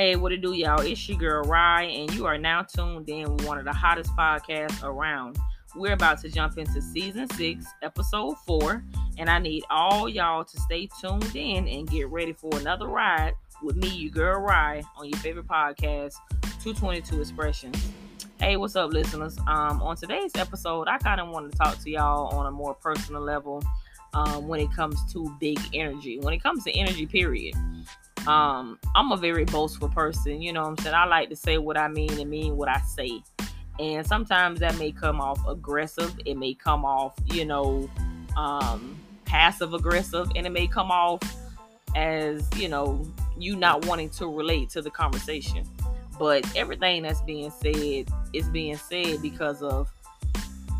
Hey, what it do, y'all? It's your girl Rye, and you are now tuned in with one of the hottest podcasts around. We're about to jump into season six, episode four, and I need all y'all to stay tuned in and get ready for another ride with me, your girl Rye, on your favorite podcast, 222 Expressions. Hey, what's up, listeners? Um, on today's episode, I kind of want to talk to y'all on a more personal level um, when it comes to big energy. When it comes to energy, period um i'm a very boastful person you know i'm saying? I like to say what i mean and mean what i say. And sometimes that may come off aggressive it may come off you know um passive aggressive and it may come off as you know you not wanting to relate to the conversation. But everything that's being said is being said because of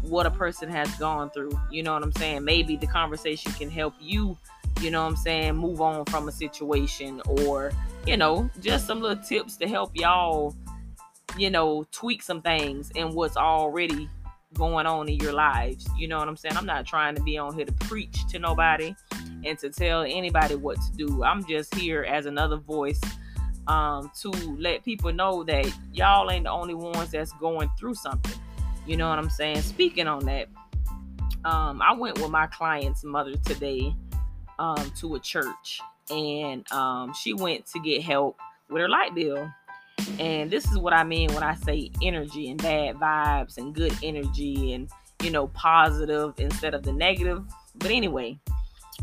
what a person has gone through you know what i'm saying? Maybe the conversation can help you you know what I'm saying, move on from a situation or, you know, just some little tips to help y'all, you know, tweak some things in what's already going on in your lives. You know what I'm saying? I'm not trying to be on here to preach to nobody and to tell anybody what to do. I'm just here as another voice um, to let people know that y'all ain't the only ones that's going through something. You know what I'm saying? Speaking on that, um, I went with my client's mother today um, to a church and um, she went to get help with her light bill. And this is what I mean when I say energy and bad vibes and good energy and, you know, positive instead of the negative. But anyway,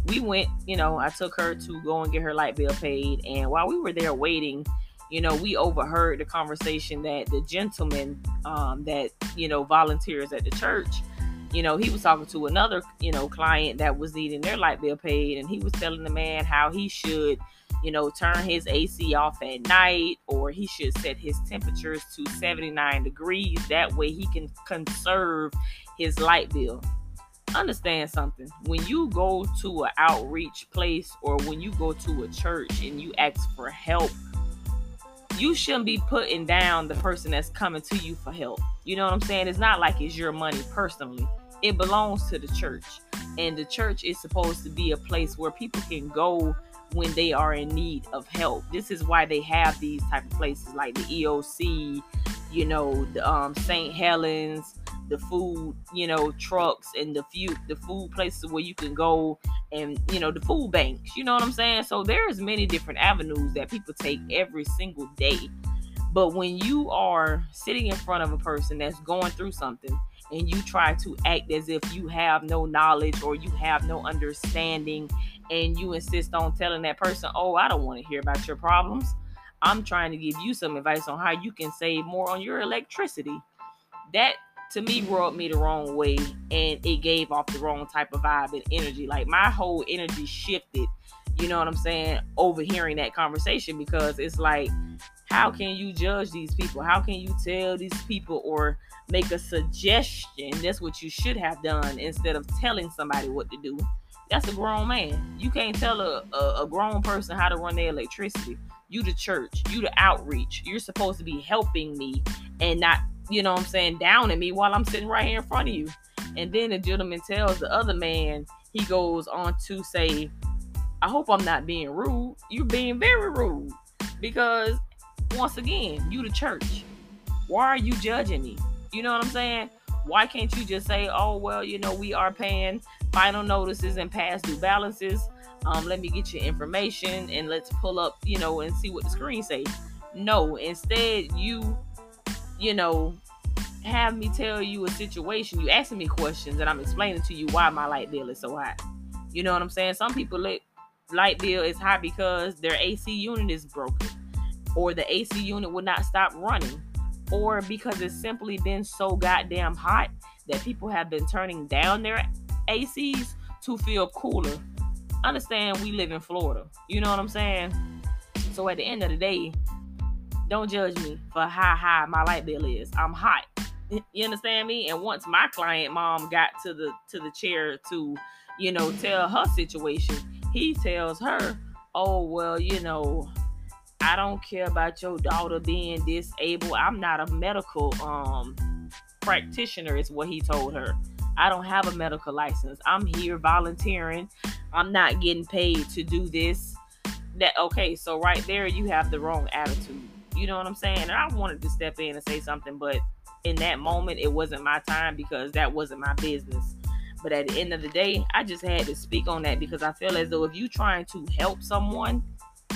we went, you know, I took her to go and get her light bill paid. And while we were there waiting, you know, we overheard the conversation that the gentleman um, that, you know, volunteers at the church you know, he was talking to another, you know, client that was needing their light bill paid, and he was telling the man how he should, you know, turn his AC off at night or he should set his temperatures to 79 degrees. That way he can conserve his light bill. Understand something. When you go to an outreach place or when you go to a church and you ask for help, you shouldn't be putting down the person that's coming to you for help. You know what I'm saying? It's not like it's your money personally it belongs to the church and the church is supposed to be a place where people can go when they are in need of help this is why they have these type of places like the eoc you know the um, st helens the food you know trucks and the few the food places where you can go and you know the food banks you know what i'm saying so there's many different avenues that people take every single day but when you are sitting in front of a person that's going through something and you try to act as if you have no knowledge or you have no understanding and you insist on telling that person, "Oh, I don't want to hear about your problems. I'm trying to give you some advice on how you can save more on your electricity." That to me rubbed me the wrong way and it gave off the wrong type of vibe and energy. Like my whole energy shifted, you know what I'm saying, overhearing that conversation because it's like how can you judge these people? How can you tell these people or make a suggestion. That's what you should have done instead of telling somebody what to do. That's a grown man. You can't tell a, a, a grown person how to run their electricity. You the church, you the outreach. You're supposed to be helping me and not, you know what I'm saying, down at me while I'm sitting right here in front of you. And then the gentleman tells the other man, he goes on to say, I hope I'm not being rude. You're being very rude. Because once again, you the church. Why are you judging me? You know what I'm saying? Why can't you just say, oh, well, you know, we are paying final notices and past due balances. Um, let me get your information and let's pull up, you know, and see what the screen says. No, instead, you, you know, have me tell you a situation. You asking me questions and I'm explaining to you why my light bill is so high. You know what I'm saying? Some people let light bill is high because their AC unit is broken or the AC unit will not stop running or because it's simply been so goddamn hot that people have been turning down their ACs to feel cooler. Understand we live in Florida. You know what I'm saying? So at the end of the day, don't judge me for how high my light bill is. I'm hot. You understand me? And once my client mom got to the to the chair to, you know, tell her situation, he tells her, "Oh, well, you know, I don't care about your daughter being disabled. I'm not a medical um practitioner, is what he told her. I don't have a medical license. I'm here volunteering. I'm not getting paid to do this. that okay, so right there you have the wrong attitude. You know what I'm saying? And I wanted to step in and say something, but in that moment it wasn't my time because that wasn't my business. But at the end of the day, I just had to speak on that because I feel as though if you're trying to help someone,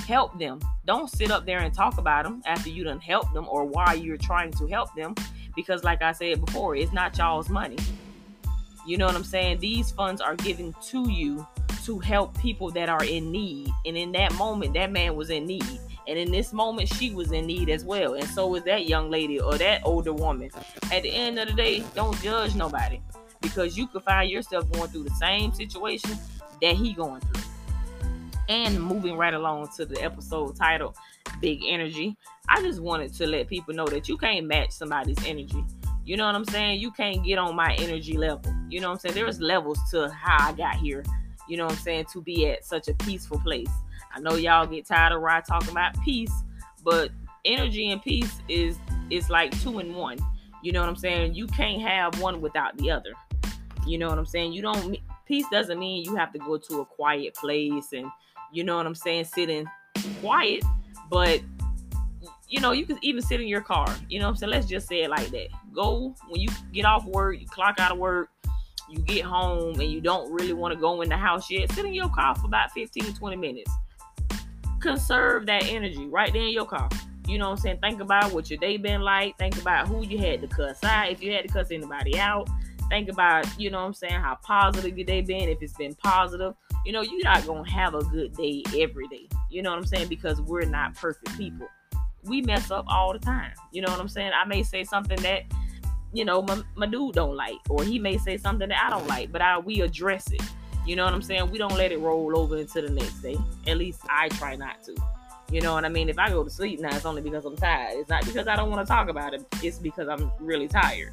help them. Don't sit up there and talk about them after you done help them or why you're trying to help them. Because like I said before, it's not y'all's money. You know what I'm saying? These funds are given to you to help people that are in need. And in that moment, that man was in need. And in this moment, she was in need as well. And so was that young lady or that older woman. At the end of the day, don't judge nobody because you could find yourself going through the same situation that he going through. And moving right along to the episode title, Big Energy, I just wanted to let people know that you can't match somebody's energy. You know what I'm saying? You can't get on my energy level. You know what I'm saying? There's levels to how I got here. You know what I'm saying? To be at such a peaceful place. I know y'all get tired of Rod talking about peace, but energy and peace is is like two in one. You know what I'm saying? You can't have one without the other. You know what I'm saying? You don't peace doesn't mean you have to go to a quiet place and you know what I'm saying, sit in quiet, but you know, you can even sit in your car. You know what I'm saying? Let's just say it like that. Go when you get off work, you clock out of work, you get home and you don't really want to go in the house yet, sit in your car for about 15 20 minutes. Conserve that energy right there in your car. You know what I'm saying? Think about what your day been like. Think about who you had to cuss out. If you had to cuss anybody out, think about, you know what I'm saying, how positive your day been. If it's been positive, you know, you're not gonna have a good day every day. You know what I'm saying? Because we're not perfect people we mess up all the time. You know what I'm saying? I may say something that, you know, my, my dude don't like, or he may say something that I don't like, but I we address it. You know what I'm saying? We don't let it roll over into the next day. At least I try not to. You know what I mean? If I go to sleep now, it's only because I'm tired. It's not because I don't want to talk about it. It's because I'm really tired.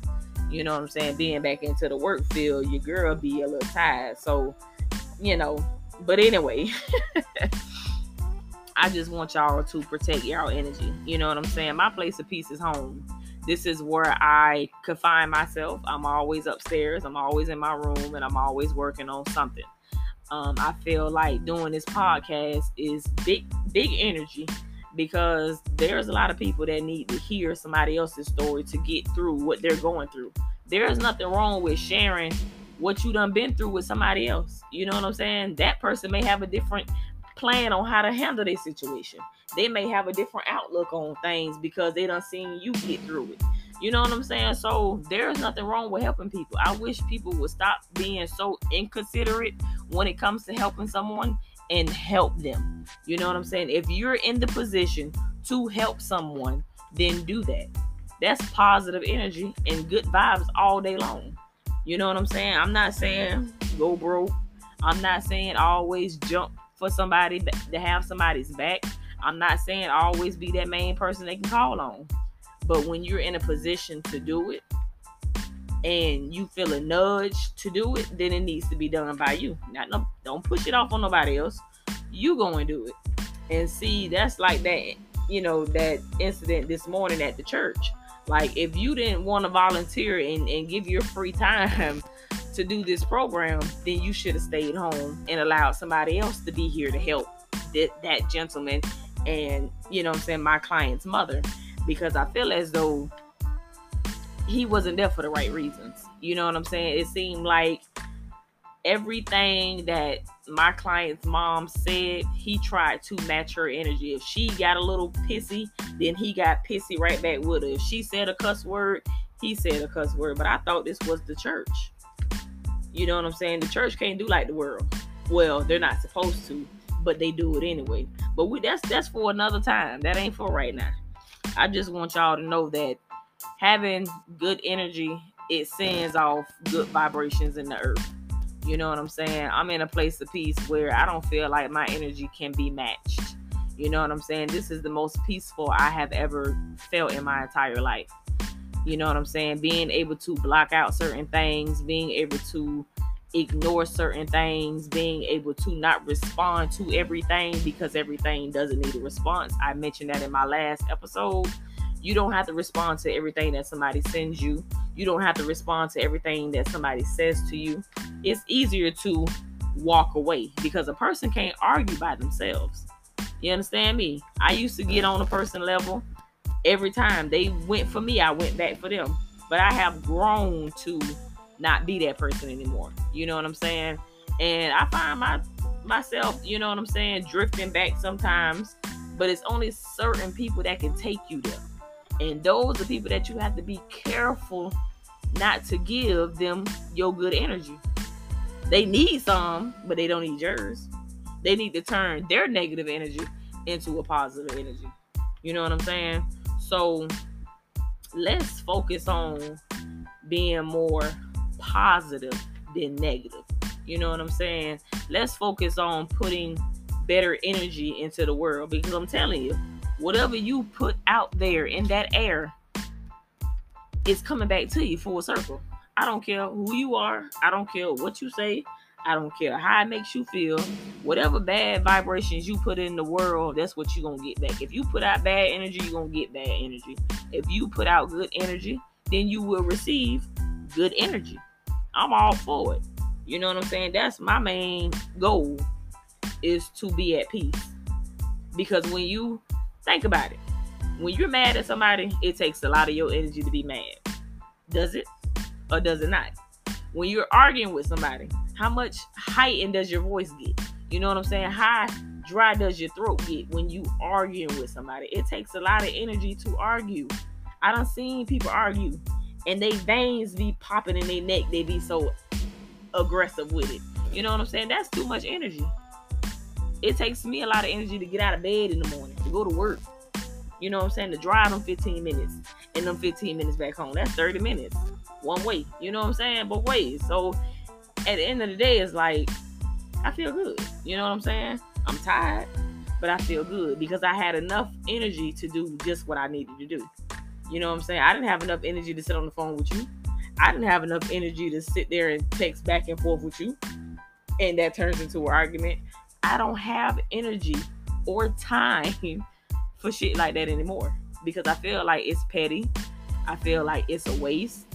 You know what I'm saying? Being back into the work field, your girl be a little tired. So, you know, but anyway. I just want y'all to protect y'all energy. You know what I'm saying? My place of peace is home. This is where I confine myself. I'm always upstairs. I'm always in my room and I'm always working on something. Um, I feel like doing this podcast is big, big energy because there's a lot of people that need to hear somebody else's story to get through what they're going through. There is nothing wrong with sharing what you done been through with somebody else. You know what I'm saying? That person may have a different plan on how to handle their situation. They may have a different outlook on things because they done seen you get through it. You know what I'm saying? So there's nothing wrong with helping people. I wish people would stop being so inconsiderate when it comes to helping someone and help them. You know what I'm saying? If you're in the position to help someone, then do that. That's positive energy and good vibes all day long. You know what I'm saying? I'm not saying go broke. I'm not saying always jump for somebody to have somebody's back. I'm not saying always be that main person they can call on. But when you're in a position to do it and you feel a nudge to do it, then it needs to be done by you. Not no, don't push it off on nobody else. You go and do it. And see, that's like that, you know, that incident this morning at the church. Like if you didn't want to volunteer and, and give your free time to do this program, then you should have stayed home and allowed somebody else to be here to help that, that gentleman and, you know I'm saying, my client's mother. Because I feel as though he wasn't there for the right reasons. You know what I'm saying? It seemed like everything that my client's mom said, he tried to match her energy. If she got a little pissy, then he got pissy right back with her. If she said a cuss word, he said a cuss word. But I thought this was the church. You know what I'm saying? The church can't do like the world. Well, they're not supposed to, but they do it anyway. But we that's that's for another time. That ain't for right now. I just want y'all to know that having good energy, it sends off good vibrations in the earth. You know what I'm saying? I'm in a place of peace where I don't feel like my energy can be matched. You know what I'm saying? This is the most peaceful I have ever felt in my entire life. You know what I'm saying? Being able to block out certain things, being able to ignore certain things, being able to not respond to everything because everything doesn't need a response. I mentioned that in my last episode. You don't have to respond to everything that somebody sends you. You don't have to respond to everything that somebody says to you. It's easier to walk away because a person can't argue by themselves. You understand me? I used to get on a person level every time they went for me, I went back for them. But I have grown to not be that person anymore. You know what I'm saying? And I find my myself, you know what I'm saying, drifting back sometimes. But it's only certain people that can take you there. And those are people that you have to be careful not to give them your good energy. They need some, but they don't need yours. They need to turn their negative energy into a positive energy. You know what I'm saying? So let's focus on being more positive than negative. You know what I'm saying? Let's focus on putting better energy into the world because I'm telling you, whatever you put out there in that air is coming back to you full circle. I don't care who you are, I don't care what you say, I don't care how it makes you feel. Whatever bad vibrations you put in the world, that's what you're gonna get back. If you put out bad energy, you're gonna get bad energy. If you put out good energy, then you will receive good energy. I'm all for it. You know what I'm saying? That's my main goal is to be at peace. Because when you think about it, when you're mad at somebody, it takes a lot of your energy to be mad. Does it? Or does it not? When you're arguing with somebody, how much heightened does your voice get? You know what I'm saying? How dry does your throat get when you arguing with somebody? It takes a lot of energy to argue. I don't seen people argue and they veins be popping in their neck. They be so aggressive with it. You know what I'm saying? That's too much energy. It takes me a lot of energy to get out of bed in the morning, to go to work. You know what I'm saying? To drive them 15 minutes and them 15 minutes back home. That's 30 minutes one way. You know what I'm saying? Both ways. So at the end of the day, it's like I feel good. You know what I'm saying? I'm tired, but I feel good because I had enough energy to do just what I needed to do. You know what I'm saying? I didn't have enough energy to sit on the phone with you. I didn't have enough energy to sit there and text back and forth with you. And that turns into an argument. I don't have energy or time for shit like that anymore because I feel like it's petty. I feel like it's a waste.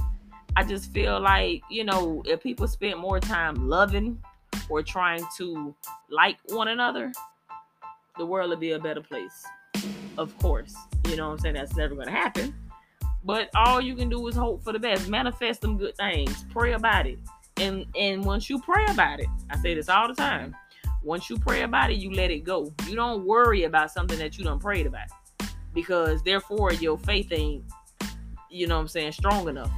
I just feel like, you know, if people spend more time loving or trying to like one another, the world would be a better place. Of course. You know what I'm saying? That's never going to happen. But all you can do is hope for the best. Manifest them good things. Pray about it. And and once you pray about it, I say this all the time. Once you pray about it, you let it go. You don't worry about something that you don't prayed about. Because therefore your faith ain't, you know what I'm saying, strong enough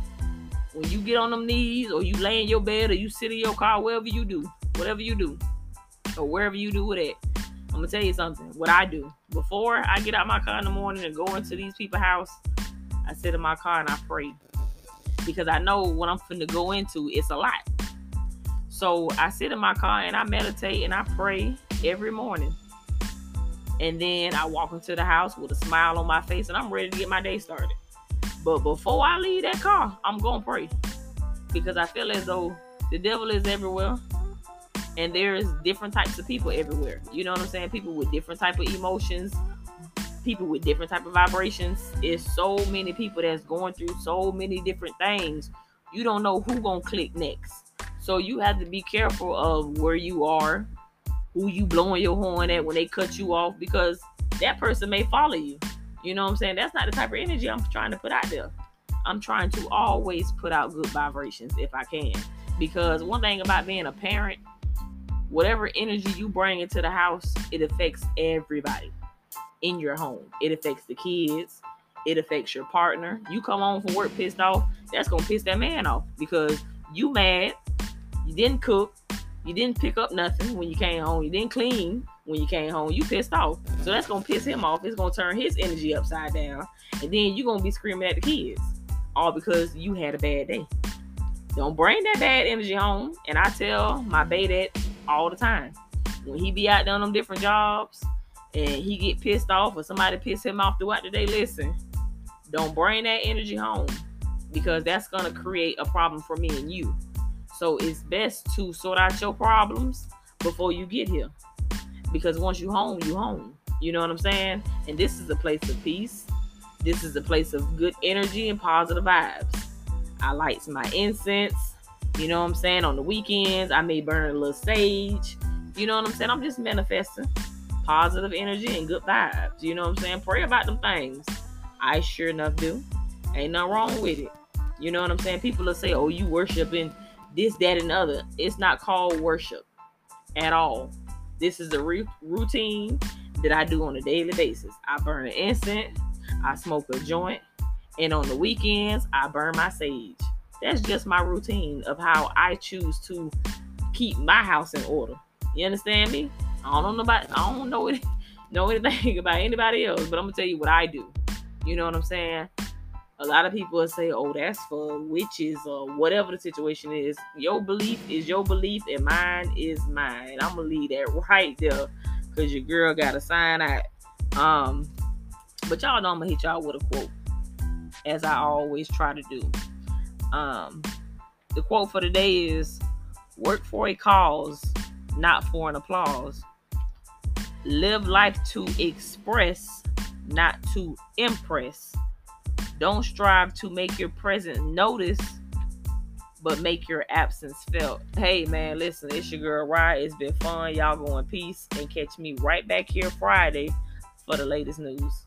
when you get on them knees or you lay in your bed or you sit in your car, wherever you do, whatever you do, or wherever you do it at, I'm gonna tell you something. What I do before I get out my car in the morning and go into these people's house, I sit in my car and I pray because I know what I'm finna go into. It's a lot. So I sit in my car and I meditate and I pray every morning. And then I walk into the house with a smile on my face and I'm ready to get my day started. But before I leave that car, I'm gonna pray because I feel as though the devil is everywhere and there's different types of people everywhere. You know what I'm saying? People with different type of emotions, people with different type of vibrations. It's so many people that's going through so many different things. You don't know who gonna click next. So you have to be careful of where you are, who you blowing your horn at when they cut you off, because that person may follow you. You know what I'm saying? That's not the type of energy I'm trying to put out there. I'm trying to always put out good vibrations if I can. Because one thing about being a parent, whatever energy you bring into the house, it affects everybody in your home. It affects the kids. It affects your partner. You come home from work pissed off, that's gonna piss that man off because you mad, you didn't cook, you didn't pick up nothing when you came home, you didn't clean, when you came home, you pissed off. So that's gonna piss him off. It's gonna turn his energy upside down. And then you're gonna be screaming at the kids. All because you had a bad day. Don't bring that bad energy home. And I tell my baby that all the time. When he be out on them different jobs and he get pissed off or somebody piss him off throughout the day, listen, don't bring that energy home because that's gonna create a problem for me and you. So it's best to sort out your problems before you get here because once you home, you home. You know what I'm saying? And this is a place of peace. This is a place of good energy and positive vibes. I light my incense. You know what I'm saying? On the weekends, I may burn a little sage. You know what I'm saying? I'm just manifesting positive energy and good vibes. You know what I'm saying? Pray about them things. I sure enough do. Ain't nothing wrong with it. You know what I'm saying? People will say, oh, you worshiping this, that, and other. It's not called worship at all. This is the re- routine that I do on a daily basis. I burn an incense, I smoke a joint, and on the weekends, I burn my sage. That's just my routine of how I choose to keep my house in order. You understand me? I don't know about I don't know know anything about anybody else, but I'm gonna tell you what I do. You know what I'm saying? A lot of people will say, "Oh, that's for witches or whatever the situation is." Your belief is your belief, and mine is mine. I'm gonna leave that right there because your girl got a sign out. Um, but y'all know I'm gonna hit y'all with a quote, as I always try to do. Um, the quote for today is work for a cause, not for an applause. Live life to express, not to impress. Don't strive to make your presence noticed, but make your absence felt. Hey man, listen, it's your girl Rye. It's been fun. Y'all go in peace and catch me right back here Friday for the latest news.